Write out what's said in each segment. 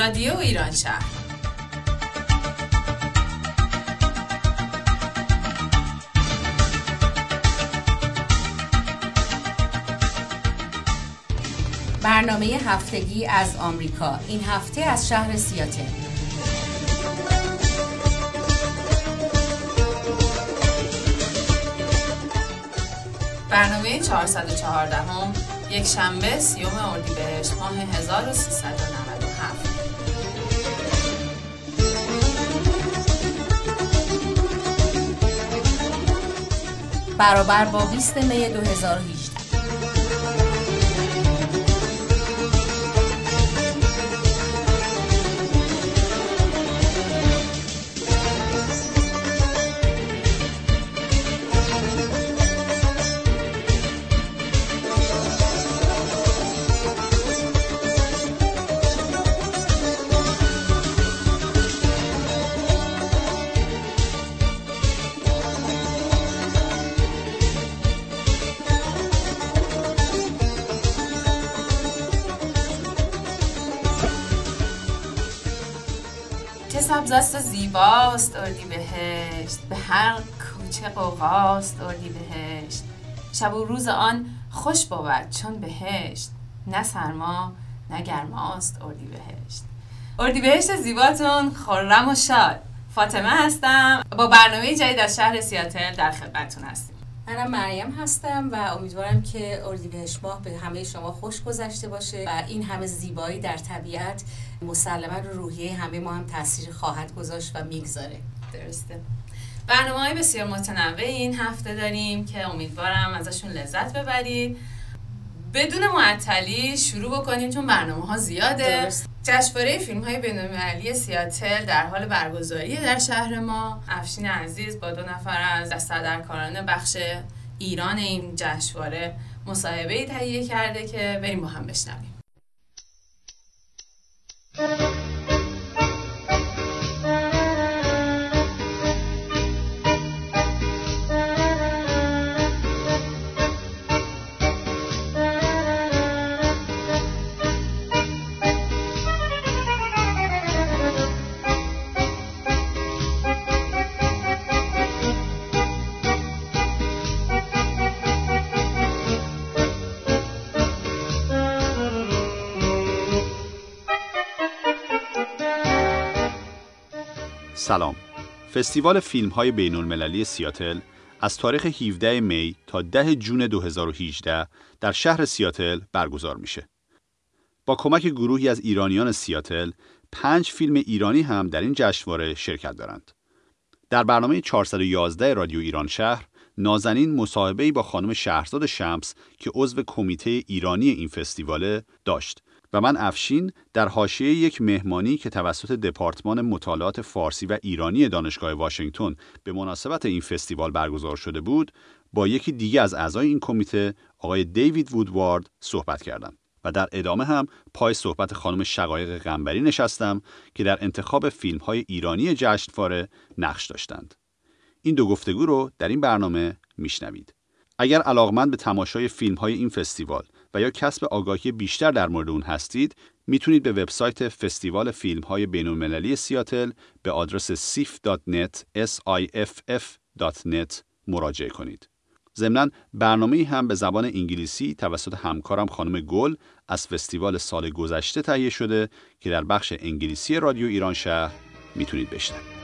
رادیو ایران شهر. برنامه هفتگی از آمریکا. این هفته از شهر سیاتل. برنامه 414 هم یک شنبه سیوم اردیبهشت ماه 1397 برابر با 20 می 2018 هر کوچه قوقاست اردی بهشت. شب و روز آن خوش بود چون بهشت. نه سرما نه گرماست اردی بهشت. اردی بهشت زیباتون خرم و شاد. فاطمه هستم. با برنامه جدید از شهر سیاتل در خدمتتون هستیم. منم مریم هستم و امیدوارم که اردیبهشت ماه به همه شما خوش گذشته باشه و این همه زیبایی در طبیعت مسلما رو روحیه همه ما هم تاثیر خواهد گذاشت و می‌گذاره. درسته. برنامه های بسیار متنوع این هفته داریم که امیدوارم ازشون لذت ببرید. بدون معطلی شروع بکنیم چون برنامه ها زیاده. جشنواره فیلم های بین‌المللی سیاتل در حال برگزاری در شهر ما. افشین عزیز با دو نفر از سردرکاران بخش ایران این جشنواره مصاحبه تهیه کرده که بریم با هم بشنویم. سلام فستیوال فیلم های بین المللی سیاتل از تاریخ 17 می تا 10 جون 2018 در شهر سیاتل برگزار میشه. با کمک گروهی از ایرانیان سیاتل، پنج فیلم ایرانی هم در این جشنواره شرکت دارند. در برنامه 411 رادیو ایران شهر، نازنین مصاحبه‌ای با خانم شهرزاد شمس که عضو کمیته ایرانی این فستیواله داشت و من افشین در حاشیه یک مهمانی که توسط دپارتمان مطالعات فارسی و ایرانی دانشگاه واشنگتن به مناسبت این فستیوال برگزار شده بود با یکی دیگه از اعضای این کمیته آقای دیوید وودوارد صحبت کردم و در ادامه هم پای صحبت خانم شقایق غنبری نشستم که در انتخاب فیلم های ایرانی جشنواره نقش داشتند. این دو گفتگو رو در این برنامه میشنوید. اگر علاقمند به تماشای فیلم های این فستیوال و یا کسب آگاهی بیشتر در مورد اون هستید می‌تونید به وبسایت فستیوال فیلم های بین سیاتل به آدرس sif.net siff.net مراجعه کنید. ضمنا برنامه هم به زبان انگلیسی توسط همکارم خانم گل از فستیوال سال گذشته تهیه شده که در بخش انگلیسی رادیو ایران شهر می‌تونید بشنوید.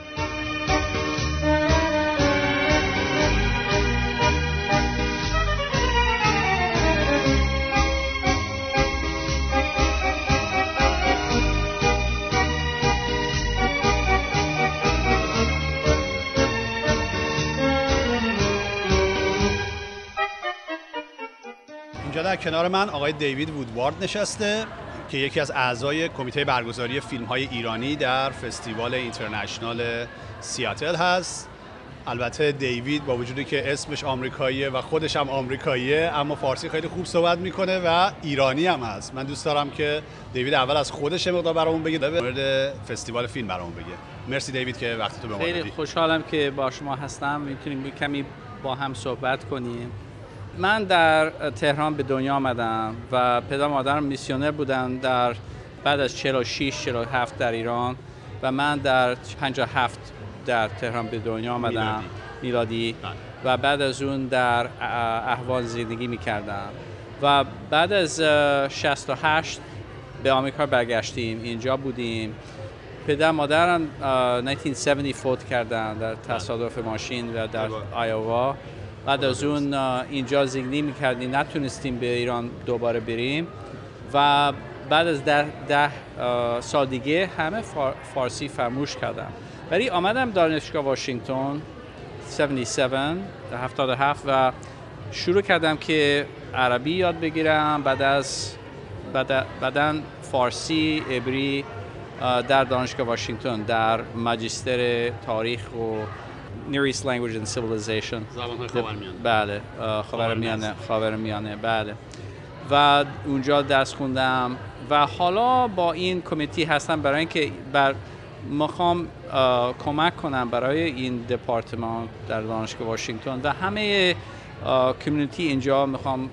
در کنار من آقای دیوید وودوارد نشسته که یکی از اعضای کمیته برگزاری فیلم های ایرانی در فستیوال اینترنشنال سیاتل هست. البته دیوید با وجودی که اسمش آمریکاییه و خودش هم آمریکاییه اما فارسی خیلی خوب صحبت می‌کنه و ایرانی هم هست. من دوست دارم که دیوید اول از خودش مقدار برامون بگه در مورد فستیوال فیلم برامون بگه. مرسی دیوید که وقتی تو به ما خیلی خوشحالم که با شما هستم. می‌تونیم کمی با هم صحبت کنیم. من در تهران به دنیا آمدم و پدر مادرم میسیونر بودن در بعد از 46 47 در ایران و من در 57 در تهران به دنیا آمدم. میلادی. و بعد از اون در احوال زندگی می‌کردم. و بعد از اه، 68 به آمریکا برگشتیم. اینجا بودیم. پدر مادرم اه، 1970 فوت کردن در تصادف ماشین و در بله. آیووا بعد از اون اینجا زندگی می‌کردیم نتونستیم به ایران دوباره بریم و بعد از ده, ده سال دیگه همه فار- فارسی فرموش کردم. ولی آمدم دانشگاه واشنگتن 77 در 77 و شروع کردم که عربی یاد بگیرم. بعد از بعد بعدا فارسی عبری در دانشگاه واشنگتن در ماجستر تاریخ و Near East Language and Civilization. زبان‌های خاورمیانه. بله. خاورمیانه خاورمیانه. بله. و اونجا درس خوندم. و حالا با این کمیتی هستم برای اینکه بر می‌خوام کمک کنم برای این دپارتمان در دانشگاه واشنگتن و همه کمیونیتی اینجا می‌خوام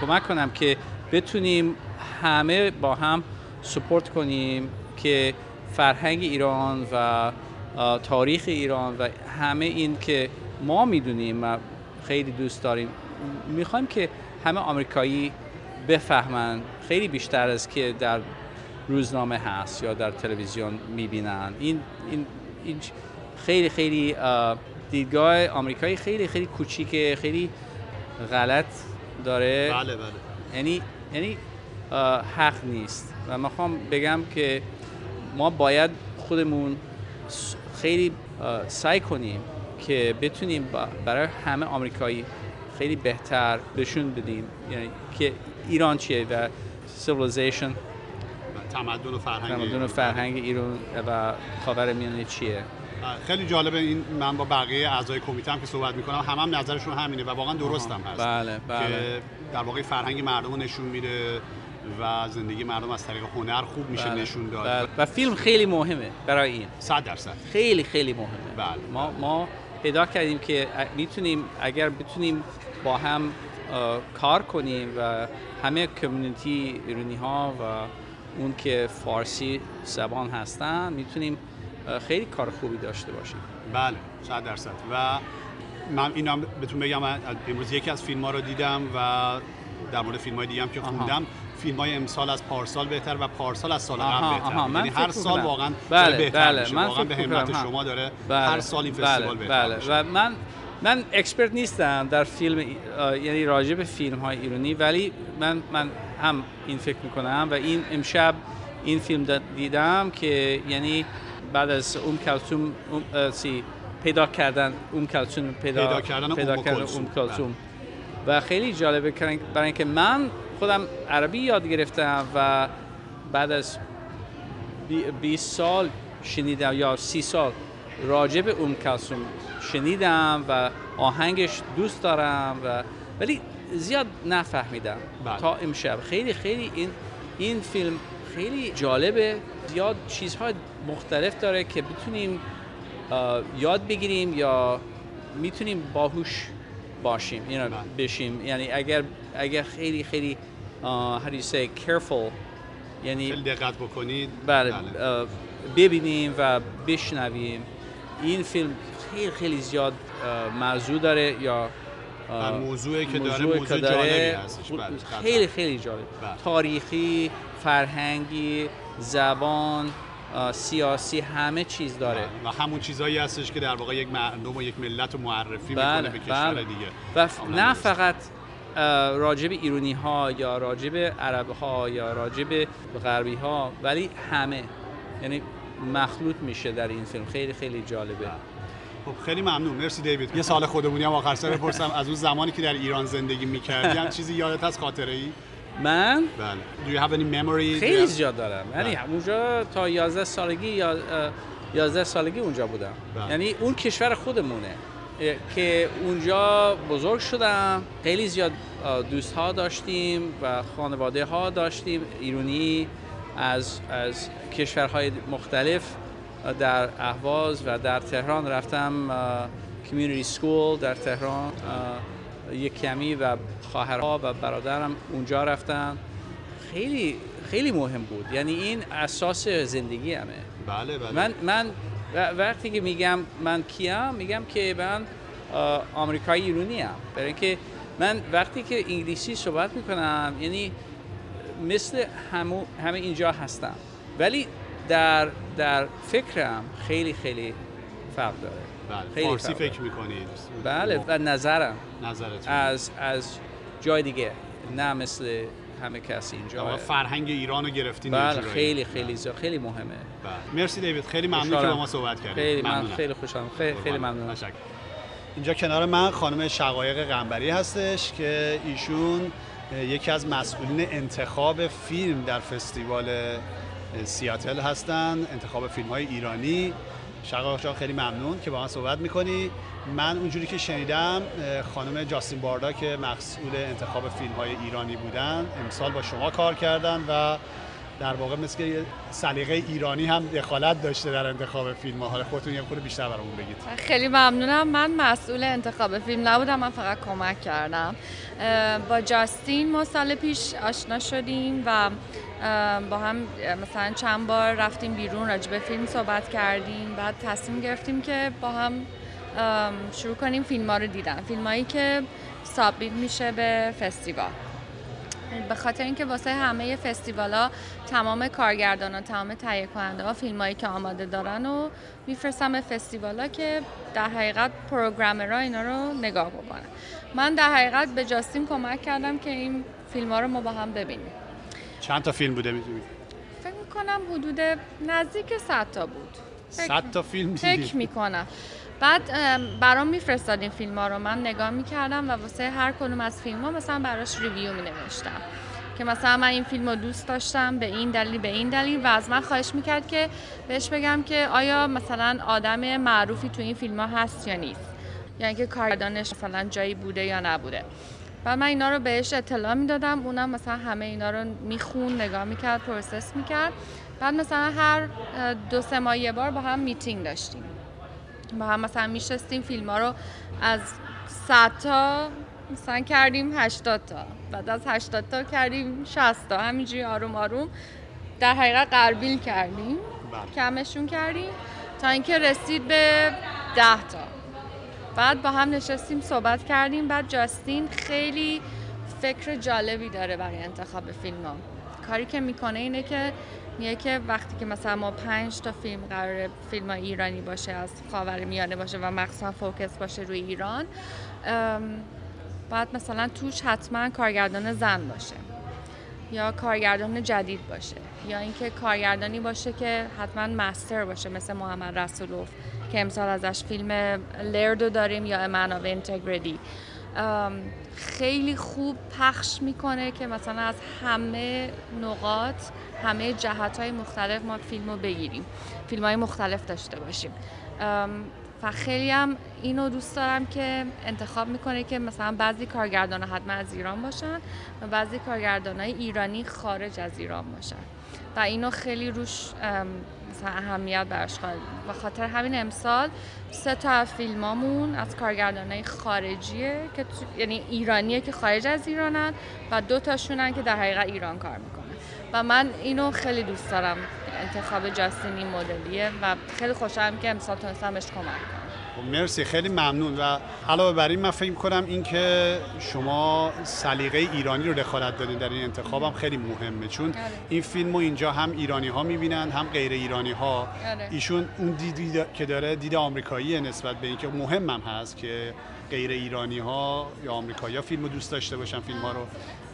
کمک کنم که بتونیم همه با هم سپورت کنیم که فرهنگ ایران و تاریخ ایران و همه این که ما می‌دونیم و خیلی دوست داریم می‌خوایم که همه آمریکایی بفهمن خیلی بیشتر از که در روزنامه هست یا در تلویزیون می‌بینن. این, این, این خیلی خیلی اه، دیدگاه آمریکایی خیلی خیلی کوچیکه خیلی غلط داره. بله بله. یعنی یعنی حق نیست. و می‌خوام بگم که ما باید خودمون خیلی سعی کنیم که بتونیم برای همه آمریکایی خیلی بهتر بهشون بدیم. یعنی که ایران چیه و civilization تمدن و فرهنگ تمدن و فرهنگ ایران و خاورمیانه چیه؟ خیلی جالبه این من با بقیه اعضای کمیته هم که صحبت می‌کنم هم هم نظرشون همینه و واقعا درست هم هست بله بله. که در واقع فرهنگ مردم رو نشون میده. و زندگی مردم از طریق هنر خوب میشه بله، نشون داد. بله. و فیلم خیلی مهمه برای این. صد درصد. خیلی خیلی مهمه. بله، ما ما پیدا کردیم که می‌تونیم اگر بتونیم با هم کار کنیم و همه کمیونیتی ایرانی ها و اون که فارسی زبان هستن می‌تونیم خیلی کار خوبی داشته باشیم. بله. صد درصد. و من اینا بهتون بگم امروز یکی از فیلم ها رو دیدم و در مورد فیلم های دیگه هم که. خوندم فیلم های امسال از پارسال بهتر و پارسال از سال قبل بهتر یعنی هر سال. واقعا بله، بهتر بله، میشه من واقعا به همت. شما داره بله، هر سال این فستیوال بله، بهتر بله. میشه و من من expert نیستم در فیلم یعنی راجع به فیلم های ایرانی ولی من من هم این فکر می‌کنم و این امشب این فیلم دیدم که یعنی بعد از اون کلثوم اون سی پیدا کردن اون کلثوم پیدا, پیدا کردن پیدا ام کلثوم. ام کلثوم و خیلی جالبه کردن- برای اینکه من خودم عربی یاد گرفتم و بعد از بی- 20 سال شنیدم یا سی سال راجع به ام کلثوم شنیدم و آهنگش دوست دارم و ولی زیاد نفهمیدم بله. تا امشب خیلی خیلی این این فیلم خیلی جالبه زیاد چیزهای مختلف داره که بتونیم یاد بگیریم یا می‌تونیم باهوش باشیم you know, بله. بشیم یعنی اگر اگر خیلی خیلی how do you say careful? یعنی خیلی دقت بکنید. بله اه، ببینیم و بشنویم. این فیلم خیلی خیلی زیاد موضوع داره یا موضوعی که داره موضوع که داره جالبی هستش. بله، خیلی خیلی جالب. بله. تاریخی فرهنگی زبان سیاسی همه چیز داره. و همون چیزهایی هستش که در واقع یک مردم و یک ملت رو معرفی بله می‌کنه به کشور بله دیگه. و نه. فقط راجب ایرانی ها یا راجب عرب ها یا راجب غربی ها ولی همه یعنی مخلوط میشه در این فیلم. خیلی خیلی جالبه. خب خیلی ممنون. مرسی دیوید. یه سال خودمونی هم آخر سر بپرسم. از اون زمانی که در ایران زندگی می‌کردی هم چیزی یادت هست؟ خاطره ای من؟ بله. Do you have any memory? خیلی زیاد دارم. یعنی. اونجا تا 11 سالگی یا اه، 11 سالگی اونجا بودم. بله. یعنی اون کشور خودمونه. که اونجا بزرگ شدم. خیلی زیاد دوست ها داشتیم و خانواده ها داشتیم. ایرانی از از کشورهای مختلف در اهواز و در تهران رفتم کمیونیتی سکول در تهران یک کمی و خواهرها و برادرم اونجا رفتن. خیلی خیلی مهم بود. یعنی این اساس زندگی همه. بله بله. من من وقتی که میگم من کیم میگم که من آمریکایی ایرانی ام. برای اینکه من وقتی که انگلیسی صحبت می‌کنم یعنی مثل همو همه اینجا هستم. ولی در در فکرم خیلی خیلی فرق داره. بله خیلی فارسی فکر می‌کنید. بله و نظرم. نظرت از از جای دیگه نه مثل همه کسی اینجا. فرهنگ ایران رو گرفتین بله خیلی خیلی زیاد خیلی مهمه. بله. مرسی دیوید. خیلی ممنون که با ما صحبت کردید. خیلی من خیلی خوشحالم. خیلی, خیلی ممنون اینجا کنار من خانم شقایق قنبری هستش که ایشون یکی از مسئولین انتخاب فیلم در فستیوال سیاتل هستن انتخاب فیلم های ایرانی. شقایق جان خیلی ممنون که با من صحبت می‌کنی. من اونجوری که شنیدم خانم جاستین باردا که مسئول انتخاب فیلم های ایرانی بودن امسال با شما کار کردن و در واقع مثل سلیقه ایرانی هم دخالت داشته در انتخاب فیلم ها. خودتون یه خورده بیشتر برامون بگید. خیلی ممنونم. من مسئول انتخاب فیلم نبودم. من فقط کمک کردم. با جاستین ما سال پیش آشنا شدیم و با هم مثلا چند بار رفتیم بیرون راجع به فیلم صحبت کردیم. بعد تصمیم گرفتیم که با هم شروع کنیم فیلم ها رو دیدن. فیلم هایی که سابمیت میشه به فستیوال. به خاطر اینکه واسه همه فستیوال ها تمام کارگردان و تمام تهیه کننده ها فیلم هایی که آماده دارن و میفرستم به فستیوال ها که در حقیقت پروگرامرها اینا رو نگاه بکنن من در حقیقت به جاستین کمک کردم که این فیلم ها رو ما با هم ببینیم چند تا فیلم بوده می‌تونید؟ فکر می‌کنم حدود نزدیک 100 تا بود 100 تا فیلم دیدی؟ فکر می‌کنم بعد برام میفرستادین فیلم ها رو. من نگاه می‌کردم و واسه هر کدوم از فیلم ها مثلا براش review می که مثلا من این فیلم رو دوست داشتم به این دلیل به این دلیل. و از من خواهش می‌کرد که بهش بگم که آیا مثلا آدم معروفی تو این فیلم ها هست یا نیست. یعنی که کارگردانش مثلا جایی بوده یا نبوده. و من اینا رو بهش اطلاع می‌دادم. اونم مثلا همه اینا رو میخون نگاه می‌کرد process می‌کرد. بعد مثلا هر دو سه ماه یه بار با هم میتینگ داشتیم. با هم مثلا میشستیم فیلم ها رو از 100 تا مثلا کردیم 80 تا. بعد از 80 تا کردیم 60 تا. همینجوری آروم آروم در حقیقت قربیل کردیم. بله. کمشون کردیم تا اینکه رسید به 10 تا. بعد با هم نشستیم صحبت کردیم. بعد جاستین خیلی فکر جالبی داره برای انتخاب فیلم ها. کاری که می‌کنه اینه که میگه که وقتی که مثلا ما پنج تا فیلم قرار فیلم ایرانی باشه از خاور میانه باشه و مخصوصا فوکس باشه روی ایران بعد مثلا توش حتما کارگردان زن باشه یا کارگردان جدید باشه یا اینکه کارگردانی باشه که حتما مستر باشه مثل محمد رسولوف که امسال ازش فیلم لردو داریم یا امن آف انتگریتی خیلی خوب پخش می‌کنه که مثلا از همه نقاط همه جهت های مختلف ما فیلم رو بگیریم فیلم های مختلف داشته باشیم. و خیلی هم اینو دوست دارم که انتخاب می‌کنه که مثلا بعضی کارگردان حتما از ایران باشن و بعضی کارگردان های ایرانی خارج از ایران باشن. و اینو خیلی روش مثلا اهمیت براش قائل و خاطر همین امسال سه تا فیلمامون از کارگردانای خارجیه که یعنی ایرانیه که خارج از ایرانن و دو تاشونن که در حقیقت ایران کار می‌کنن. و من اینو خیلی دوست دارم. انتخاب جاستین این مدلیه و خیلی خوشحالم که امسال تونستم بهش کمک کنم. خب، مرسی. خیلی ممنون. و علاوه بر این من فکر کنم اینکه شما سلیقه ایرانی رو دخالت دادین در این انتخاب هم خیلی مهمه. چون آره. این فیلم رو اینجا هم ایرانی ها می‌بینن هم غیر ایرانی ها آره. ایشون اون دیدی که داره دید آمریکایی نسبت به اینکه مهم هم هست که غیر ایرانی ها یا آمریکایی ها فیلم دوست داشته باشن فیلم ها رو.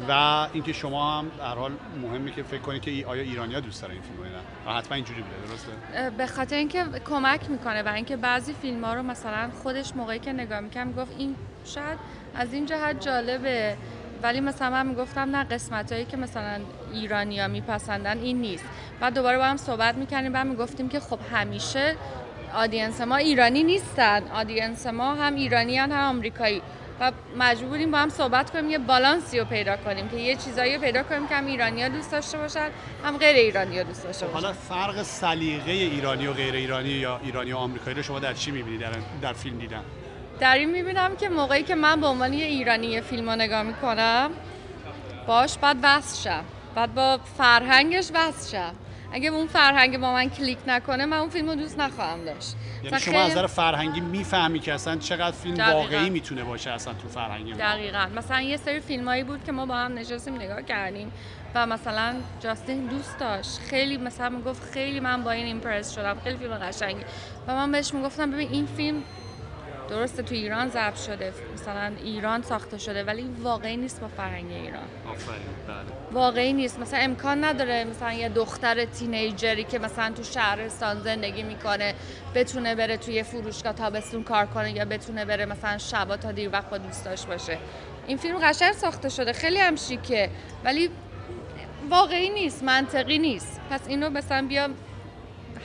و اینکه شما هم در حال مهمه که فکر کنید که آیا ایرانی ها دوست دارن این فیلم رو؟ و حتما اینجوری بوده درسته؟ به خاطر اینکه کمک می‌کنه و اینکه بعضی فیلم ها رو مثلا خودش موقعی که نگاه می‌کنم گفت این شاید از این جهت جالبه. ولی مثلا من می‌گفتم نه قسمت هایی که مثلا ایرانیا میپسندن این نیست. بعد دوباره با هم صحبت می‌کنیم و می‌گفتیم که خب همیشه آدینس ما ایرانی نیستن. آدینس ما هم ایرانی هم آمریکایی. و مجبوریم با هم صحبت کنیم یه بالانسی رو پیدا کنیم که یه چیزایی رو پیدا کنیم که هم ایرانی ها دوست داشته باشن هم غیر ایرانی ها دوست داشته باشن. حالا فرق سلیقه ایرانی و غیر ایرانی یا ایرانی و آمریکایی رو شما در چی می‌بینید در, در فیلم دیدن؟ در این می‌بینم که موقعی که من به عنوان یه ایرانی فیلم رو نگاه می‌کنم باش بعد وصل شم بعد با فرهنگش وصل شم اگه اون فرهنگ با من کلیک نکنه من اون فیلم رو دوست نخواهم داشت. یعنی شما از نظر فرهنگی می‌فهمی که اصلا چقدر فیلم دقیقا. واقعی می‌تونه باشه اصلا تو فرهنگ دقیقا. مثلا یه سری فیلمایی بود که ما با هم نشستیم نگاه کردیم و مثلا جاستین دوست داشت. خیلی مثلا می‌گفت خیلی من با این ایمپرس شدم خیلی فیلم قشنگی. و من بهش می‌گفتم ببین این فیلم درسته تو ایران ضبط شده. مثلا ایران ساخته شده ولی واقعی نیست با فرهنگ ایران. بله. واقعی نیست. مثلا امکان نداره مثلا یه دختر تینیجری که مثلا تو شهرستان زندگی می‌کنه بتونه بره توی فروشگاه تابستون کار کنه یا بتونه بره مثلا شبا تا دیر وقت با دوستاش باشه. این فیلم قشنگ ساخته شده خیلی هم شیکه. ولی واقعی نیست منطقی نیست. پس اینو مثلا بیا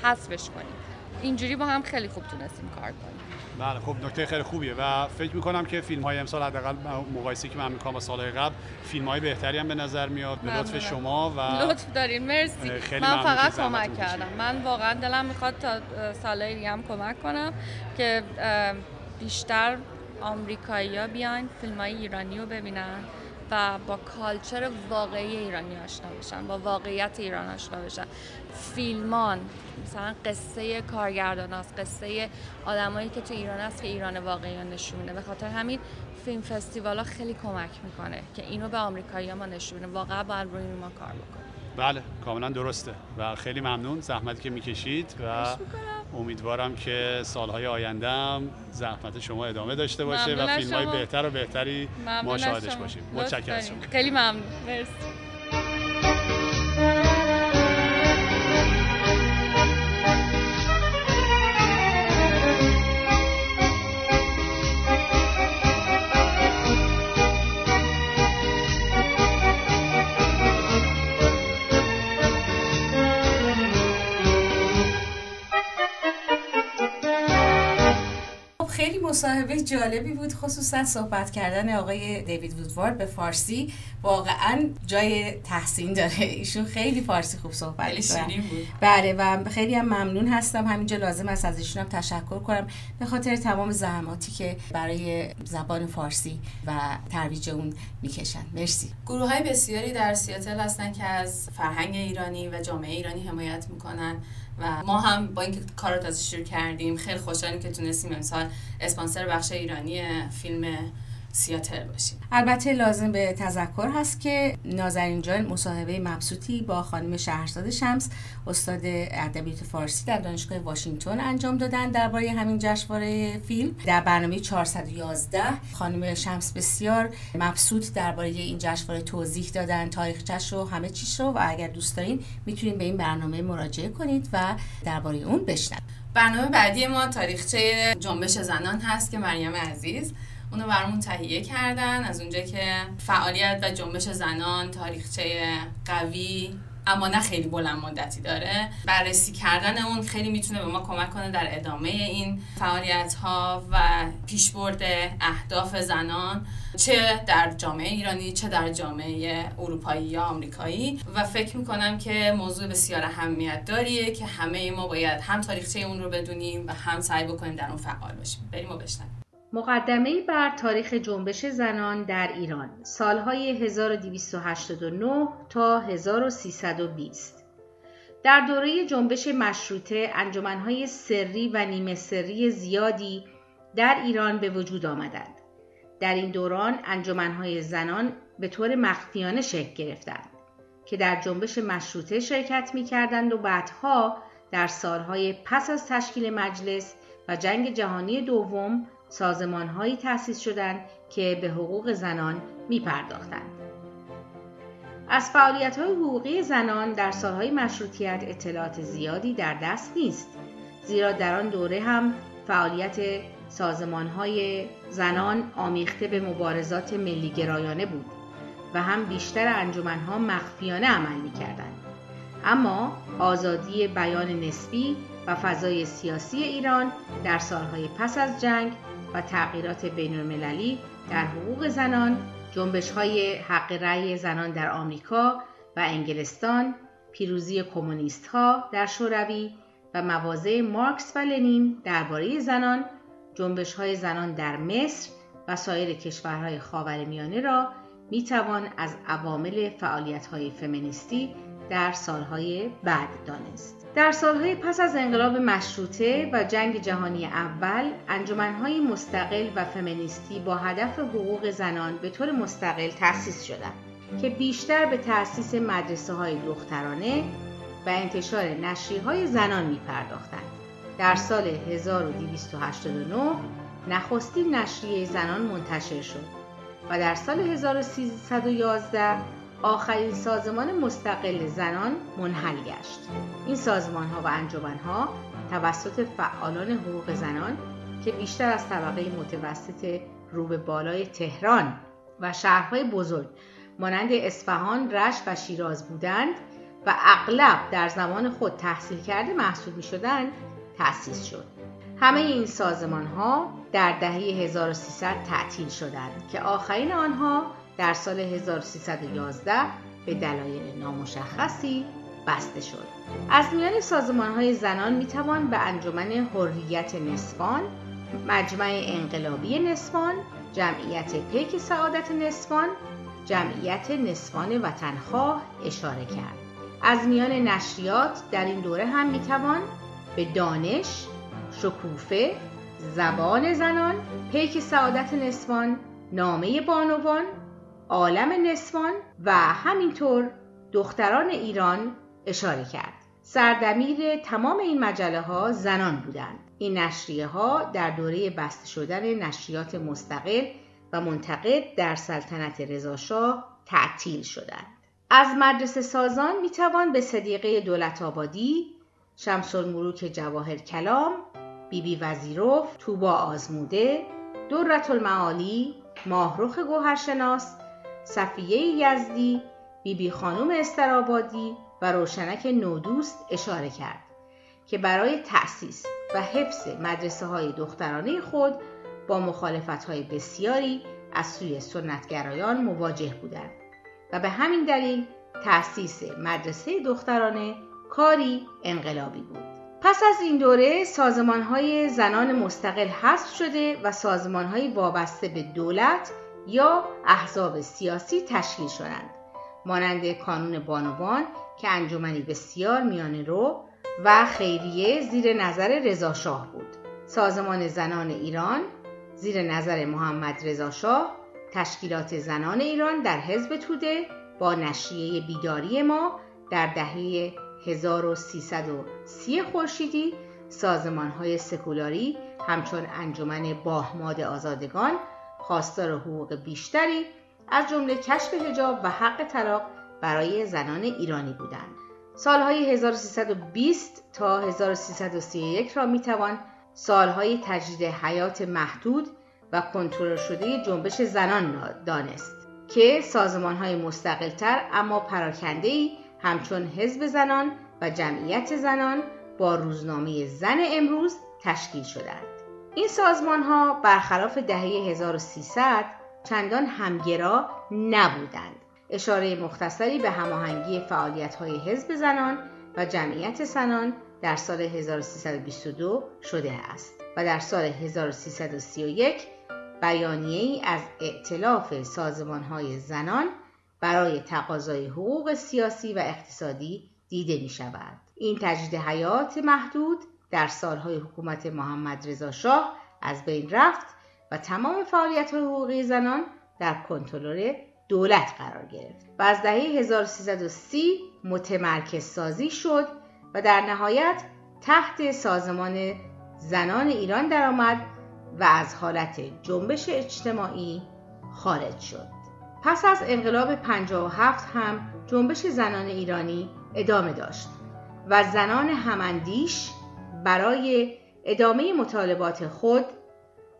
حذفش کنیم. اینجوری با هم خیلی خوب تونستیم کار کنیم. بله خب نکته خیلی خوبیه و فکر می‌کنم که فیلم های امسال حداقل مقایسه که من می‌کنم با سالهای قبل فیلم های بهتری هم به نظر میاد به لطف شما و لطف دارین. مرسی. خیلی من فقط کمک کردم. من واقعا دلم می‌خواد تا سالهای دیگه هم کمک کنم که بیشتر آمریکایی ها بیان فیلم های ایرانی رو ببینن و با کالچر واقعی ایرانی آشنا بشن با واقعیت ایران آشنا بشن. فیلمان مثلا قصه کارگردان هست قصه آدمایی که تو ایران هست که ایران واقعی نشون میده. به خاطر همین فیلم فستیوال ها خیلی کمک می‌کنه که اینو به آمریکایی ما نشون میده واقعا باید روی ما کار بکنه بله کاملا درسته و خیلی ممنون زحمتی که می‌کشید و امیدوارم که سالهای آینده هم زحمت شما ادامه داشته باشه و فیلم های بهتر و بهتری ما شاهدش باشیم. متشکرم. خیلی ممنون. مرسی. مصاحبه جالبی بود خصوصا صحبت کردن آقای دیوید وودوارد به فارسی. واقعا جای تحسین داره. ایشون خیلی فارسی خوب صحبت بود. بله و خیلی هم ممنون هستم. همینجا لازم است از ایشون هم تشکر کنم. به خاطر تمام زحماتی که برای زبان فارسی و ترویج اون می‌کشن. مرسی. گروه های بسیاری در سیاتل هستن که از فرهنگ ایرانی و جامعه ایرانی حمایت می‌کنن. و ما هم با اینکه کار رو تازه شروع کردیم خیلی خوشحالیم که تونستیم امسال اسپانسر بخش ایرانی فیلم سیاتل باشیم. البته لازم به تذکر هست که نازنین جان مصاحبه مبسوطی با خانم شهرزاد شمس استاد ادبیات فارسی در دانشگاه واشنگتن انجام دادن درباره همین جشنواره فیلم. در برنامه 411 خانم شمس بسیار مبسوط درباره این جشنواره توضیح دادن تاریخچش رو همه چیش رو و اگر دوست دارین می‌تونید به این برنامه مراجعه کنید و درباره اون بشنوید. برنامه بعدی ما تاریخچه جنبش زنان هست که مریم عزیز اونو برامون تهیه کردن. از اونجا که فعالیت و جنبش زنان تاریخچه قوی اما نه خیلی بلند مدتی داره. بررسی کردن اون خیلی می‌تونه به ما کمک کنه در ادامه این فعالیت ها و پیشبرد اهداف زنان چه در جامعه ایرانی چه در جامعه اروپایی یا آمریکایی. و فکر می‌کنم که موضوع بسیار اهمیت داریه که همه ما باید هم تاریخچه اون رو بدونیم و هم سعی بکنیم در اون فعال باشیم. بریم و بشنویم. مقدمه بر تاریخ جنبش زنان در ایران سالهای 1289 تا 1320 در دوره جنبش مشروطه انجمنهای سری و نیمه سری زیادی در ایران به وجود آمدند. در این دوران انجمنهای زنان به طور مخفیانه شکل گرفتند که در جنبش مشروطه شرکت می کردند و بعدها در سالهای پس از تشکیل مجلس و جنگ جهانی دوم سازمان هایی تأسیس شدند که به حقوق زنان می پرداختند. از فعالیت های حقوقی زنان در سالهای مشروطیت اطلاعات زیادی در دست نیست زیرا در آن دوره هم فعالیت سازمان های زنان آمیخته به مبارزات ملی گرایانه بود و هم بیشتر انجمنها مخفیانه عمل می کردند. اما آزادی بیان نسبی و فضای سیاسی ایران در سالهای پس از جنگ و تغییرات بین المللی در حقوق زنان، جنبش های حق رأی زنان در آمریکا و انگلستان، پیروزی کمونیست ها در شوروی و مواضع مارکس و لنین درباره زنان، جنبش های زنان در مصر و سایر کشورهای خاورمیانه را می توان از عوامل فعالیت های فمینیستی در سالهای بعد دانست. در سالهای پس از انقلاب مشروطه و جنگ جهانی اول انجمنهای مستقل و فمینیستی با هدف حقوق زنان به طور مستقل تأسیس شدند که بیشتر به تأسیس مدرسه های دخترانه و انتشار نشریه های زنان می پرداختند. در سال 1289 نخستین نشریه زنان منتشر شد و در سال 1311 آخرین سازمان مستقل زنان منحل گشت این سازمان ها و انجمن ها توسط فعالان حقوق زنان که بیشتر از طبقه متوسط رو به بالای تهران و شهرهای بزرگ مانند اصفهان، رشت و شیراز بودند و اغلب در زمان خود تحصیل کرده محسوب می شدند تأسیس شد. همه این سازمان ها در دهه 1300 تعطیل شدند که آخرین آنها در سال 1311 به دلایل نامشخصی بسته شد. از میان سازمان های زنان می توان به انجمن حریت نسوان، مجمع انقلابی نسوان، جمعیت پیک سعادت نسوان، جمعیت نسوان وطنخواه اشاره کرد. از میان نشریات در این دوره هم می توان به دانش، شکوفه، زبان زنان، پیک سعادت نسوان، نامه بانوان، عالم نسوان و همینطور دختران ایران اشاره کرد. سردمیر تمام این مجله ها زنان بودند. این نشریه ها در دوره بسته شدن نشریات مستقل و منتقد در سلطنت رضاشاه تعطیل شدند. از مدرسه سازان می توان به صدیقه دولت آبادی، شمس الملوک جواهر کلام، بیبی بی وزیروف، توبا آزموده، دورت المعالی، ماهرخ گوهرشناس، صفیه یزدی، بیبی بی خانم استرابادی و روشنک نودوست اشاره کرد که برای تأسیس و حفظ مدرسه های دخترانه خود با مخالفت های بسیاری از سوی سنتگرایان مواجه بودند و به همین دلیل تأسیس مدرسه دخترانه کاری انقلابی بود. پس از این دوره سازمان های زنان مستقل حذف شده و سازمان های وابسته به دولت یا احزاب سیاسی تشکیل شدند. مانند کانون بانوان که انجمنی بسیار میان رو و خیریه زیر نظر رضاشاه بود. سازمان زنان ایران زیر نظر محمد رضاشاه تشکیلات زنان ایران در حزب توده با نشریه بیداری ما در دهه 1330 خورشیدی سازمان های سکولاری همچون انجمن باهماد آزادگان خواستار حقوق بیشتری از جمله کشف هجاب و حق طلاق برای زنان ایرانی بودند. سالهای 1320 تا 1331 را می‌توان سالهای تجدید حیات محدود و کنترل شده جنبش زنان دانست که سازمان های مستقلتر اما پراکنده ای همچون حزب زنان و جمعیت زنان با روزنامه زن امروز تشکیل شدند. این سازمان ها برخلاف دهه 1300 چندان همگرا نبودند. اشاره مختصری به هماهنگی فعالیت های حزب زنان و جمعیت زنان در سال 1322 شده است و در سال 1331 بیانیه ای از ائتلاف سازمان های زنان برای تقاضای حقوق سیاسی و اقتصادی دیده می شود. این تجدید حیات محدود در سالهای حکومت محمد رضا شاه از بین رفت و تمام فعالیت حقوقی زنان در کنترل دولت قرار گرفت و از دهه 1330 متمرکز سازی شد و در نهایت تحت سازمان زنان ایران درآمد و از حالت جنبش اجتماعی خارج شد. پس از انقلاب 57 هم جنبش زنان ایرانی ادامه داشت و زنان هماندیش برای ادامه مطالبات خود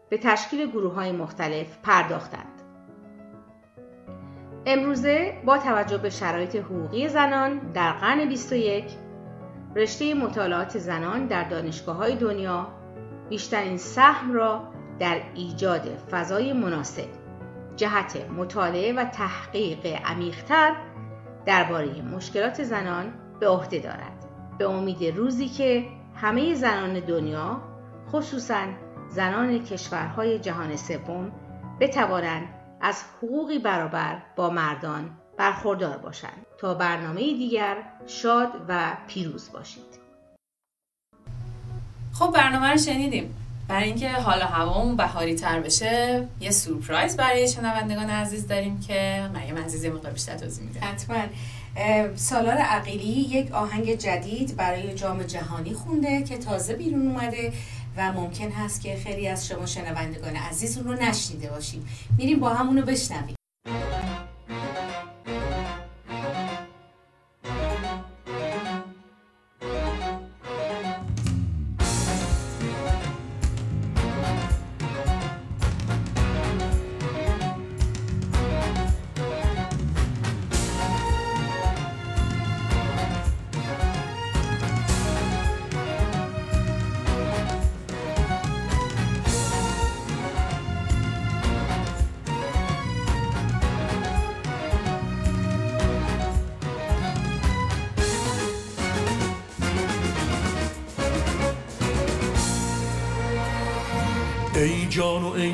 به تشکیل گروه های مختلف پرداختند. امروزه با توجه به شرایط حقوقی زنان در قرن 21 رشته مطالعات زنان در دانشگاه های دنیا بیشترین سهم را در ایجاد فضای مناسب جهت مطالعه و تحقیق عمیقتر درباره مشکلات زنان به عهده دارد به امید روزی که همه زنان دنیا خصوصا زنان کشورهای جهان سوم بتوانند از حقوقی برابر با مردان برخوردار باشند. تا برنامه دیگر شاد و پیروز باشید. خب برنامه رو شنیدیم. برای اینکه حالا هوامون بهاری تر بشه یه سورپرایز برای شنوندگان عزیز داریم که مریم عزیز یه مقدار بیشتر توضیح میده. حتما. سالار عقیلی یک آهنگ جدید برای جام جهانی خونده که تازه بیرون اومده و ممکن هست که خیلی از شما شنوندگان عزیز اون رو نشنیده باشیم. میریم با همونو بشنویم.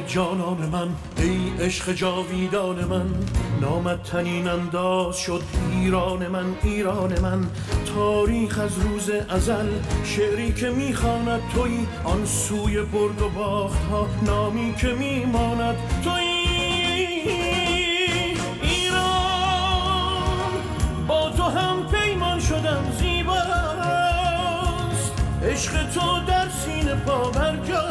جانان من ای عشق جاویدان من. نامت تنین انداز شد ایران من ایران من. تاریخ از روز ازل شعری که می‌خواند توی آن سوی برد و باخت ها نامی که میماند توی ایران. با تو هم پیمان شدم زیباست. عشق تو در سینه پا برجاست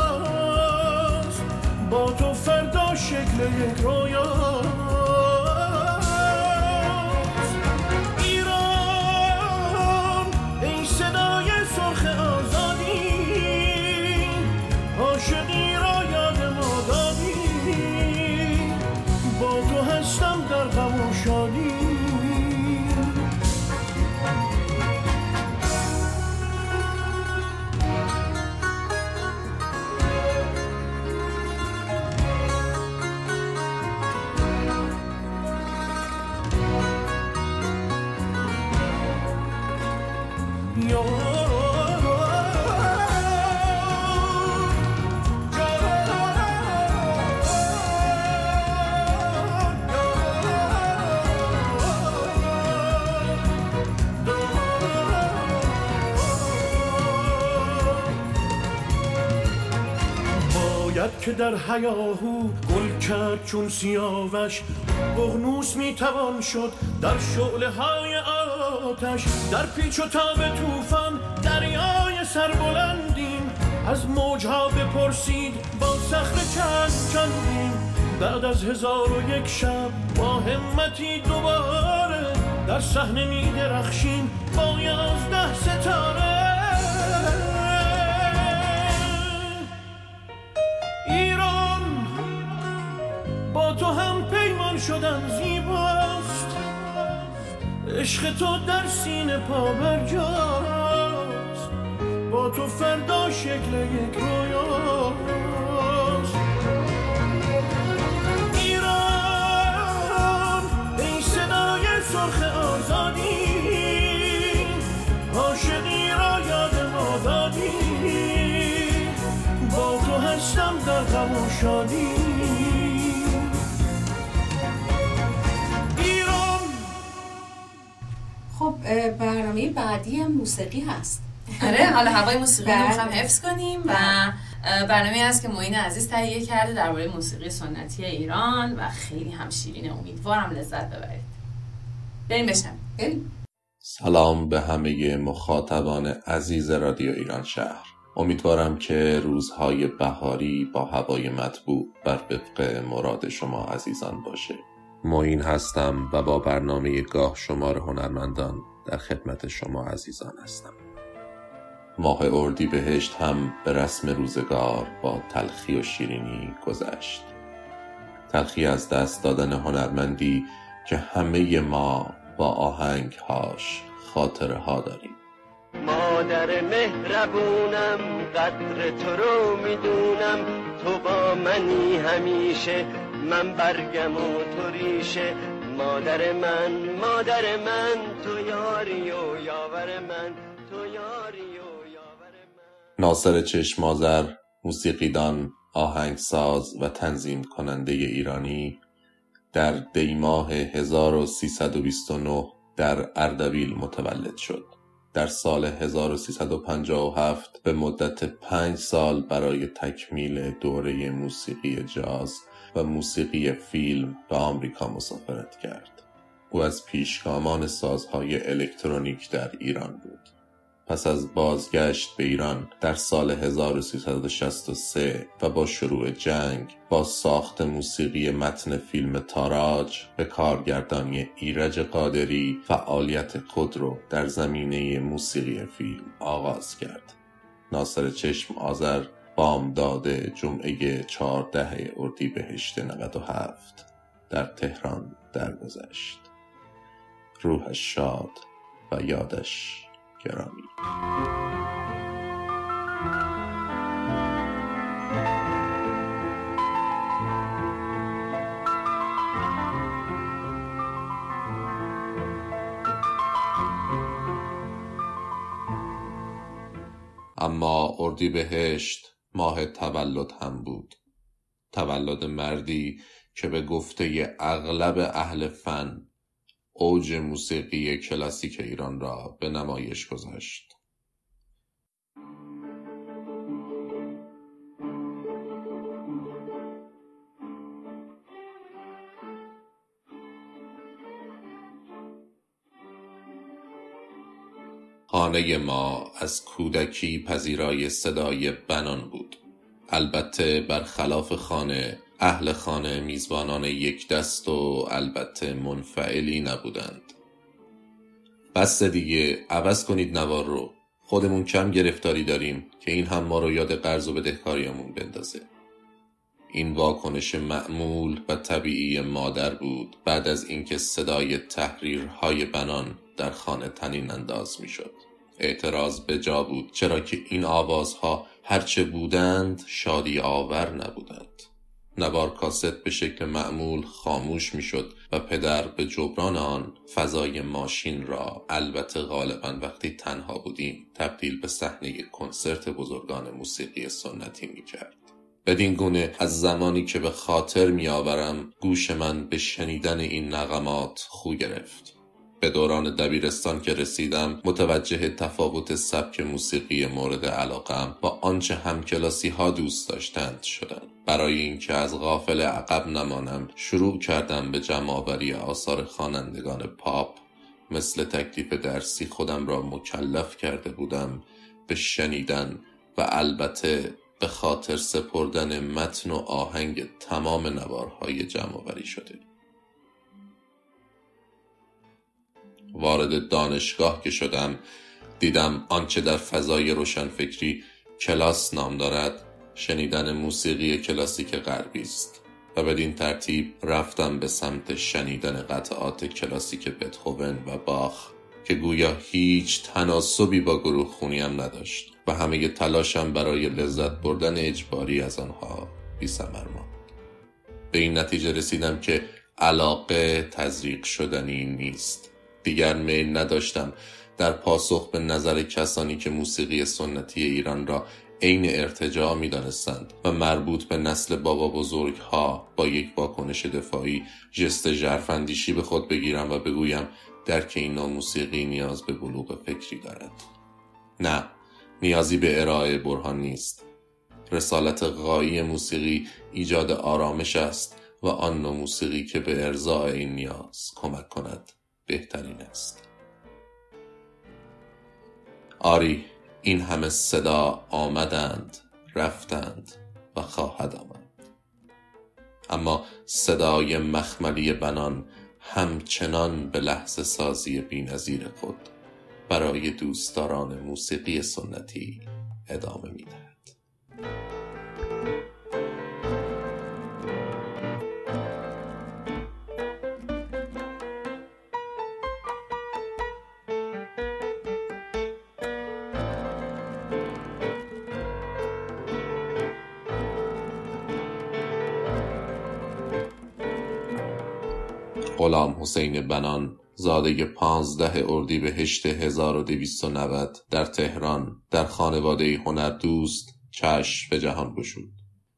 با تو فردا شکل یک رویاست که در حیاهو گل کرد چون سیاوش بغنوس می‌توان شد در شعله های آتش. در پیچ و تاب توفان دریای سربلندیم از موجها بپرسید با صخره چند چندیم. بعد از هزار و یک شب با همتی دوباره در صحنه می درخشیم با یازده ستاره عشق تو در سینه پا برجاست. با تو فردا شکل یک رویاست. برنامه بعدی هم موسیقی هست. آره حالا هوای موسیقی رو بله. می‌خوام حفظ کنیم و برنامه هست که معین عزیز تهیه کرده درباره موسیقی سنتی ایران و خیلی هم شیرینه امیدوارم لذت ببرید. بریم بشنویم. بریم. سلام به همه مخاطبان عزیز رادیو ایران شهر. امیدوارم که روزهای بهاری با هوای مطبوع بر وفق مراد شما عزیزان باشه. معین هستم و با برنامه گاه شمار هنرمندان در خدمت شما عزیزان هستم. ماه اردی بهشت هم به رسم روزگار با تلخی و شیرینی گذشت. تلخی از دست دادن هنرمندی که همه ما با آهنگهاش خاطره ها داریم. مادر مهربونم قدر تو رو می‌دونم. تو با منی همیشه من برگم و تو ریشه. مادر من مادر من تو یاری و یاور من تو یاری و یاور من ناصر چشمازر موسیقیدان آهنگساز و تنظیم کننده ایرانی در دیماه 1329 در اردبیل متولد شد. در سال 1357 به مدت پنج سال برای تکمیل دوره موسیقی جاز و موسیقی فیلم به آمریکا مسافرت کرد. او از پیشگامان سازهای الکترونیک در ایران بود. پس از بازگشت به ایران در سال 1363 و با شروع جنگ با ساخت موسیقی متن فیلم تاراج به کارگردانی ایرج قادری فعالیت خود رو در زمینه موسیقی فیلم آغاز کرد. ناصر چشم آذر بامداد جمعه 14 اردیبهشت 97 در تهران درگذشت. روحش شاد و یادش گرامی اما اردیبهشت ماه تولد هم بود تولد مردی که به گفته اغلب اهل فن اوج موسیقی کلاسیک ایران را به نمایش گذاشت. خانه ما از کودکی پذیرای صدای بنان بود. البته برخلاف خانه اهل خانه میزبانان یک دست و البته منفعلی نبودند. بس دیگه عوض کنید نوار رو. خودمون کم گرفتاری داریم که این هم ما رو یاد قرض و بدهکاریمون بندازه. این واکنش معمول و طبیعی مادر بود بعد از اینکه صدای تحریرهای بنان در خانه تنین انداز می‌شد. اعتراض به جا بود چرا که این آوازها هرچه بودند شادی آور نبودند نوار کاست به شکل معمول خاموش می‌شد و پدر به جبران آن فضای ماشین را البته غالبا وقتی تنها بودیم تبدیل به صحنه کنسرت بزرگان موسیقی سنتی می کرد. بدین گونه از زمانی که به خاطر میآورم گوش من به شنیدن این نغمات خو گرفت. به دوران دبیرستان که رسیدم متوجه تفاوت سبک موسیقی مورد علاقم با آنچه همکلاسی ها دوست داشتند شدم برای اینکه از غافل عقب نمانم شروع کردم به جمعآوری آثار خوانندگان پاپ. مثل تکلیف درسی خودم را مکلف کرده بودم به شنیدن و البته به خاطر سپردن متن و آهنگ تمام نوارهای جمعآوری شده. وارد دانشگاه که شدم دیدم آنچه در فضای روشنفکری کلاس نام دارد شنیدن موسیقی کلاسیک غربی است. و بدین ترتیب رفتم به سمت شنیدن قطعات کلاسیک بتهوون و باخ که گویا هیچ تناسبی با گروه خونیم نداشت و همه تلاشم برای لذت بردن اجباری از آنها بی ماند. به این نتیجه رسیدم که علاقه تزریق شدنی نیست. دیگر میل نداشتم در پاسخ به نظر کسانی که موسیقی سنتی ایران را عین ارتجاع می دانستند و مربوط به نسل بابا بزرگ ها با یک واکنش دفاعی جست جرفندیشی به خود بگیرم و بگویم درک این موسیقی نیاز به بلوغ فکری دارد. نه نیازی به ارائه برهان نیست. رسالت غایی موسیقی ایجاد آرامش است و آن نوع موسیقی که به ارزای این نیاز کمک کند. بهترین است. آری این همه صدا آمدند رفتند و خواهد آمد. اما صدای مخملی بنان همچنان به لحظه سازی بینظیر خود برای دوستداران موسیقی سنتی ادامه می‌دهد. غلام حسین بنان زاده پانزده اردیبهشت 1290 در تهران در خانواده هنر دوست چشم به جهان گشود.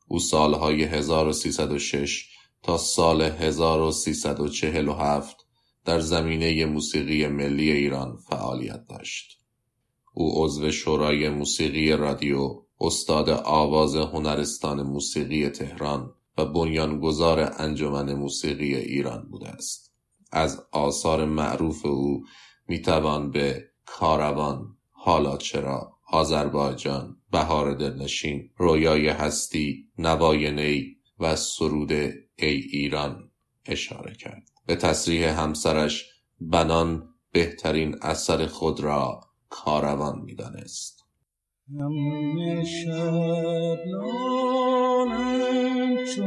او سالهای 1306 تا سال 1347 در زمینه موسیقی ملی ایران فعالیت داشت. او عضو شورای موسیقی رادیو، استاد آواز هنرستان موسیقی تهران و بنیانگذار انجمن موسیقی ایران بوده است. از آثار معروف او می‌توان به کاروان، حالا چرا، آذربایجان، بهار دلنشین، رویای هستی، نوای نی و سرود ای ایران اشاره کرد. به تصریح همسرش بنان بهترین اثر خود را کاروان می‌دانست. که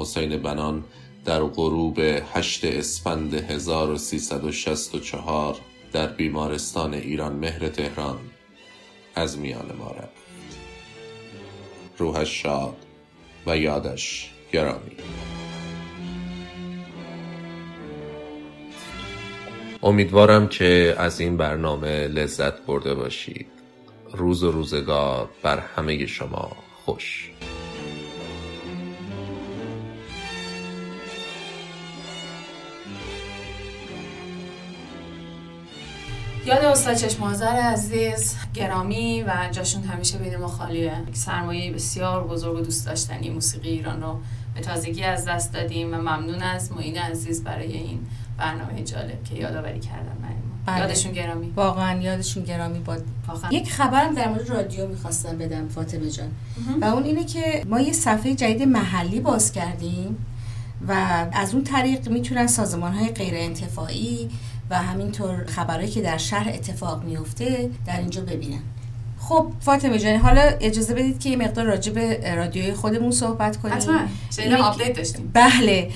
حسین بنان در غروب 8 اسفند 1364 در بیمارستان ایران مهر تهران از میان ما رفت. روحش شاد و یادش گرامی. امیدوارم که از این برنامه لذت برده باشید. روز و روزگار بر همه شما خوش. یاد استاد چشمازر عزیز گرامی و جاشون همیشه بین ما خالیه. سرمایه بسیار بزرگ و دوست داشتنی موسیقی ایران رو به تازگی از دست دادیم و ممنون از معین عزیز برای این برنامه جالب که یادآوری کردن بله. یادشون گرامی؟ واقعا یادشون گرامی باد یک خبرم در مورد رادیو می‌خواستم بدم فاطمه جان. و اون اینه که ما یه صفحه جدید محلی باز کردیم و از اون طریق می‌تونن سازمان های غیر انتفاعی و همینطور خبرهایی که در شهر اتفاق میفته در اینجا ببینن. خب فاطمه جان حالا اجازه بدید که یه مقدار راجع به رادیوی خودمون صحبت کنیم. حتما. update داشتیم. بله.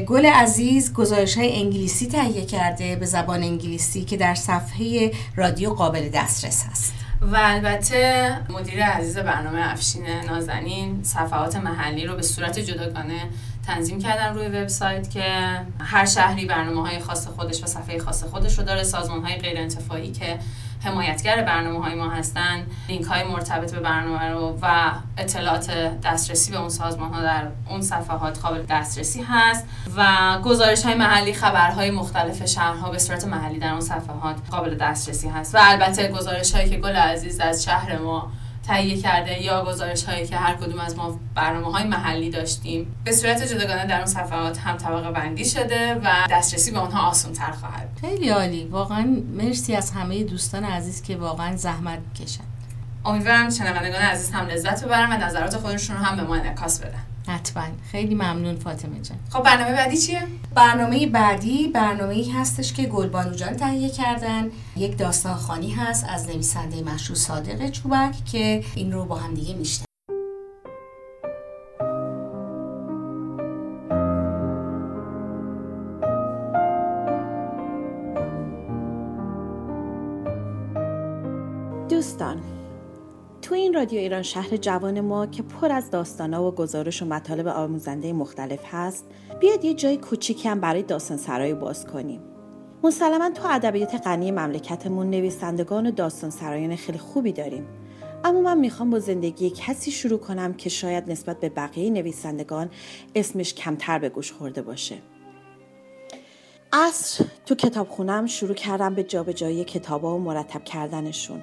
گل عزیز گزارش های انگلیسی تهیه کرده به زبان انگلیسی که در صفحه رادیو قابل دسترس هست و البته مدیر عزیز برنامه افشین نازنین صفحات محلی رو به صورت جداگانه تنظیم کردن روی وبسایت که هر شهری برنامه های خاص خودش و صفحه خاص خودش رو داره سازمان های غیر انتفاعی که حمایتگر برنامه های ما هستن لینک های مرتبط به برنامه رو و اطلاعات دسترسی به اون سازمان ها در اون صفحات قابل دسترسی هست و گزارش های محلی خبرهای مختلف شهرها به صورت محلی در اون صفحات قابل دسترسی هست. و البته گزارش هایی که گل عزیز از شهر ما تهیه کرده یا گزارش هایی که هر کدوم از ما برنامه های محلی داشتیم. به صورت جداگانه در اون صفحات هم طبقه بندی شده و دسترسی به اونها آسان تر خواهد خیلی عالی. واقعا مرسی از همه دوستان عزیز که واقعا زحمت کشن. امیدوارم شنوندگان عزیز هم لذت ببرن و نظرات خودشون رو هم به ما انعکاس بدن. حتما. خیلی ممنون فاطمه جان. خب برنامه بعدی چیه؟ برنامه بعدی برنامه ای هستش که گلبانو جان تهیه کردن. یک داستان خانی هست از نویسنده مشهور صادق چوبک که این رو با هم دیگه میشته دوستان تو این رادیو ایران شهر جوان ما که پر از داستانا و گزارش و مطالب آموزنده مختلف هست بیاد یه جای کوچیکی هم برای داستان سرای باز کنیم. مسلما تو ادبیات غنی مملکتمون نویسندگان و داستان سرایان خیلی خوبی داریم. اما من می‌خوام با زندگی کسی شروع کنم که شاید نسبت به بقیه نویسندگان اسمش کمتر به گوش خورده باشه. اصر تو کتابخونم شروع کردم به جابجایی کتابا و مرتب کردنشون.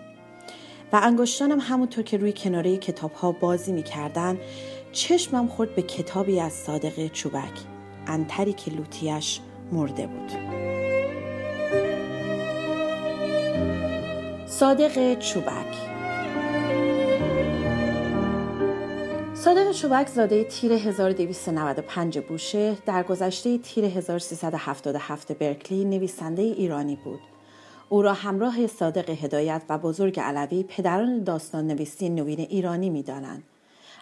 و انگشتانم همونطور که روی کناره کتاب ها بازی می‌کردن چشمم خورد به کتابی از صادق چوبک. انتری که لوتیش مرده بود. صادق چوبک. صادق چوبک زاده تیر 1295 بوشه در گذشته تیر 1377 برکلی نویسنده ایرانی بود. او را همراه صادق هدایت و بزرگ علوی پدران داستان نویسی نوین ایرانی می دانند.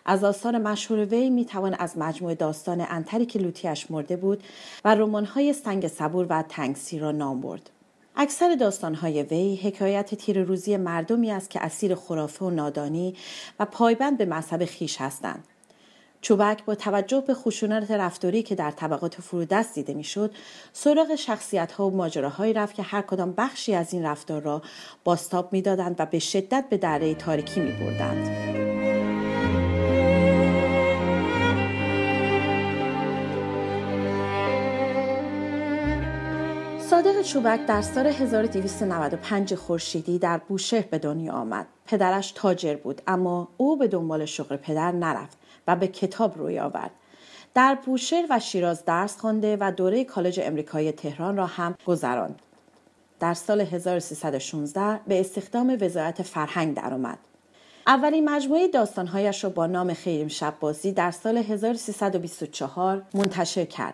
از آثار مشهور وی می توان از مجموع داستان انتری که لوتیش مرده بود و رمان‌های سنگ صبور و تنگسی را نام برد. اکثر داستانهای وی حکایت تیر روزی مردمی است که اسیر خرافه و نادانی و پایبند به مذهب خیش هستند. چوبک با توجه به خشونت رفتاری که در طبقات فرودست دیده می‌شد سراغ شخصیت ها و ماجراهایی رفت که هر کدام بخشی از این رفتار را باستاب می‌دادند و به شدت به دره تاریکی می بردند. صادق چوبک در سال 1295 خورشیدی در بوشهر به دنیا آمد. پدرش تاجر بود اما او به دنبال شغل پدر نرفت و به کتاب روی آورد. در بوشهر و شیراز درس خوانده و دوره کالج امریکایی تهران را هم گذراند. در سال 1316 به استخدام وزارت فرهنگ درآمد. اولین مجموعه داستانهایش را با نام خیریم شب بازی در سال 1324 منتشر کرد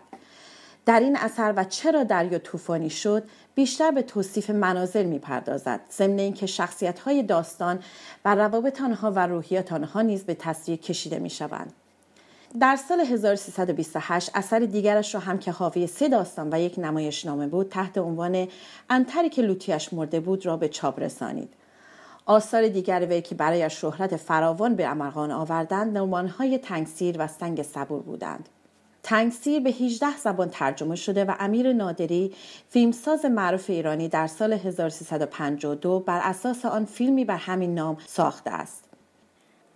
در این اثر و چرا دریا طوفانی شد بیشتر به توصیف مناظر می‌پردازد. ضمن اینکه شخصیت های داستان و روابط آنها و روحیات آنها نیز به تصویر کشیده می‌شوند. در سال 1328 اثر دیگرش را هم که حاوی سه داستان و یک نمایش نامه بود تحت عنوان انتری که لوتیش مرده بود را به چاپ رسانید. آثار دیگر وی که برای شهرت فراوان به امرغان آوردند نمانهای تنگسیر و سنگ صبور بودند. تنگسیر به 18 زبان ترجمه شده و امیر نادری فیلمساز معروف ایرانی در سال 1352 بر اساس آن فیلمی بر همین نام ساخته است.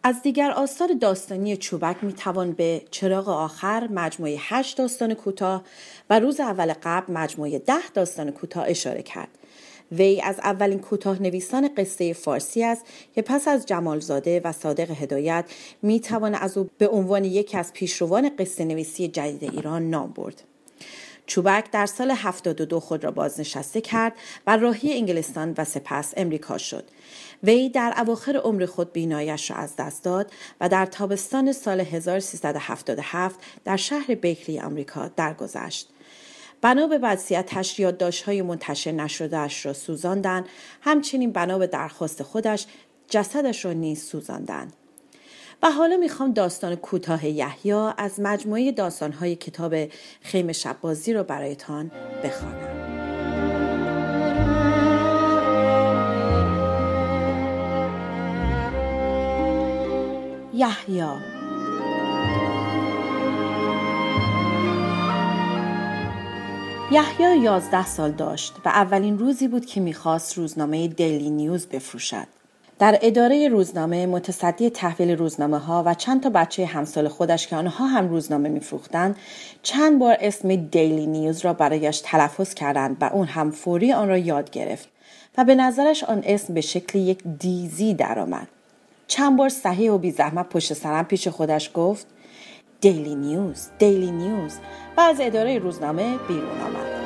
از دیگر آثار داستانی چوبک می توان به چراغ آخر مجموعه 8 داستان کوتاه و روز اول قبل مجموعه 10 داستان کوتاه اشاره کرد. وی از اولین کوتاه نویسان قصه فارسی است که پس از جمالزاده و صادق هدایت می توان از او به عنوان یکی از پیشروان قصه نویسی جدید ایران نام برد. چوبک در سال 72 خود را بازنشسته کرد و راهی انگلستان و سپس امریکا شد. وی در اواخر عمر خود بینایش را از دست داد و در تابستان سال 1377 در شهر بیکلی آمریکا درگذشت. بنا به وضعیتش یادداشت‌های منتشر نشدهاش را سوزاندن همچنین بنا به درخواست خودش جسدش را نیز سوزاندند و حالا می‌خوام داستان کوتاه یحیی از مجموعه داستانهای کتاب خیم شبازی را برایتان بخوانم. یحیی یحیی یازده سال داشت و اولین روزی بود که می‌خواست روزنامه دیلی نیوز بفروشد. در اداره روزنامه متصدی تحویل روزنامه ها و چند تا بچه همسال خودش که آنها هم روزنامه میفروختند چند بار اسم دیلی نیوز را برایش تلفظ کردند و اون هم فوری آن را یاد گرفت و به نظرش آن اسم به شکل یک دیزی درآمد. چند بار صحیح و بی زحمت پشت سرم پیش خودش گفت Daily News Daily News و از اداره روزنامه بیرون آمد.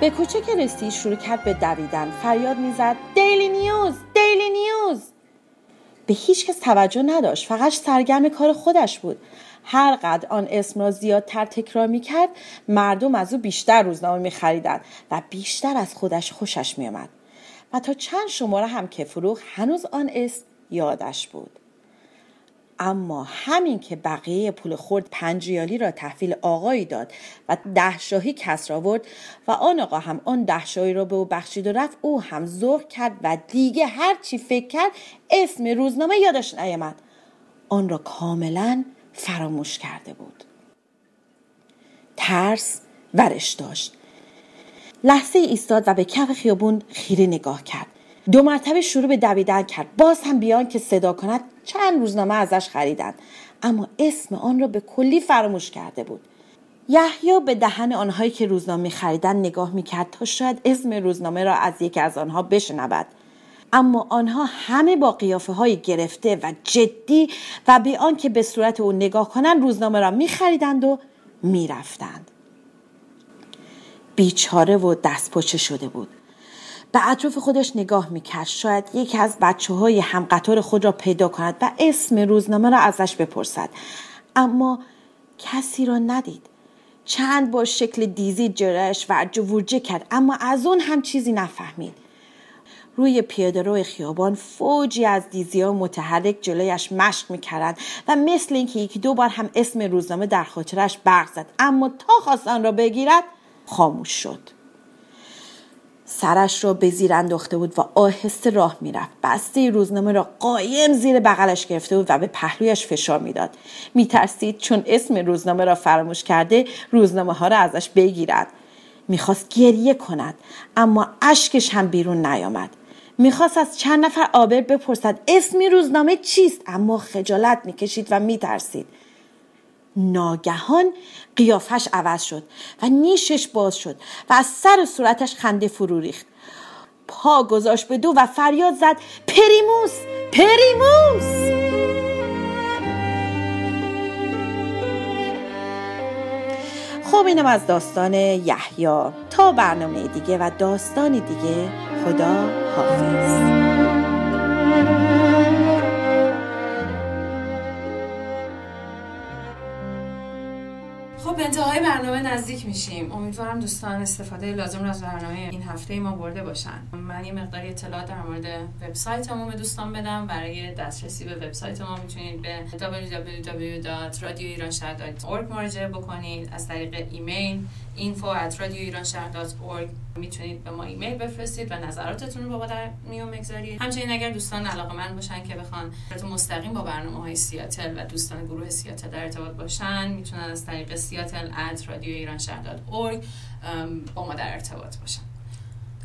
به کوچه که رسید شروع کرد به دویدن. فریاد می‌زد Daily News Daily News به هیچ کس توجه نداشت. فقط سرگرم کار خودش بود. هر قدر آن اسم را زیادتر تکرار می کرد مردم از او بیشتر روزنامه می خریدن و بیشتر از خودش خوشش می آمد. و تا چند شماره هم که فروخ هنوز آن اسم یادش بود. اما همین که بقیه پول خورد پنج ریالی را تحویل آقایی داد و ده شاهی کسر آورد و آن آقا هم آن ده شاهی را به او بخشید و رفت او هم ذوق کرد و دیگه هر چی فکر کرد اسم روزنامه یادش نیامد آن را کاملا فراموش کرده بود. ترس ورش داشت. لحظه ایستاد و به کف خیابون خیره نگاه کرد. دو مرتبه شروع به دویدن کرد. باز هم بیان که صدا کند چند روزنامه ازش خریدند اما اسم آن را به کلی فراموش کرده بود. یحیی به دهن آنهایی که روزنامه خریدن نگاه می‌کرد تا شاید اسم روزنامه را از یکی از آنها بشنود. اما آنها همه با قیافه های گرفته و جدی و به آنکه به صورت او نگاه کنند روزنامه را میخریدند و می‌رفتند. بیچاره و دست پچه شده بود. به اطراف خودش نگاه می‌کرد. شاید یکی از بچه های همقطار خود را پیدا کند و اسم روزنامه را ازش بپرسد. اما کسی را ندید. چند با شکل دیزی جرش و ورجه کرد. اما از اون هم چیزی نفهمید. روی پیاده روی خیابان فوجی از دیزی ها متحرک جلویش مشق می‌کردند و مثل اینکه یکی دو بار هم اسم روزنامه در خاطرش برق زد. اما تا خواست آن را بگیرد خاموش شد. سرش را به زیر انداخته بود و آهسته راه می‌رفت. بسته روزنامه را قایم زیر بغلش گرفته بود و به پهلویش فشار می‌داد. میترسید چون اسم روزنامه را فراموش کرده روزنامه ها را ازش بگیرد. می‌خواست گریه کند اما اشکش هم بیرون نیامد. می‌خواست از چند نفر آبر بپرسد اسمی روزنامه چیست؟ اما خجالت می‌کشید و میترسید. ناگهان قیافش عوض شد و نیشش باز شد و از سر صورتش خنده فرو ریخت. پا گذاشت به دو و فریاد زد پریموس پریموس! خب اینم از داستان یحیی. تا برنامه دیگه و داستان دیگه خدا حافظ. به انتهای برنامه نزدیک میشیم. امیدوارم دوستان استفاده لازم رو از برنامه این هفته ما برده باشن. من یه مقداری اطلاعات در مورد وبسایتمون به دوستان بدم. برای دسترسی به وبسایت ما می‌تونید به www.radioiranshahar.org مراجعه بکنید. از طریق ایمیل info@radioiranshahar.org می‌تونید به ما ایمیل بفرستید و نظراتتون رو با در میون بگذارید. همچنین اگر دوستان علاقه من باشن که بخوان مستقیم با برنامه های سیاتل و دوستان گروه سیاتل در ارتباط باشن می‌تونن از طریق سیاتل ات رادیو ایران با ما در ارتباط باشن.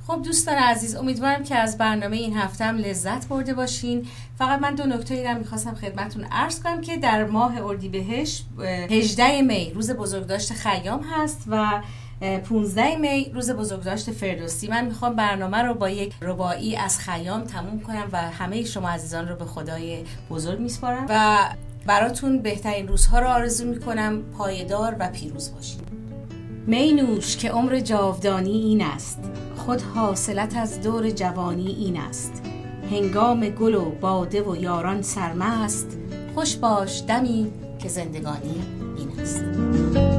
خب دوستان عزیز امیدوارم که از برنامه این هفته هم لذت برده باشین. فقط من دو نکته رو می‌خواستم خدمتون عرض کنم که در ماه اردیبهشت 18 می روز بزرگداشت خیام هست و 15 می روز بزرگداشت فردوسی. من می‌خوام برنامه رو با یک ربایی از خیام تموم کنم و همه شما عزیزان رو به خدای بزرگ میسپارم و براتون بهترین روزها رو آرزو می‌کنم. پایدار و پیروز باشید. می نوش که عمر جاودانی این است. خود حاصلت از دور جوانی این است. هنگام گل و باده و یاران سرمست خوش باش دمی که زندگانی این است.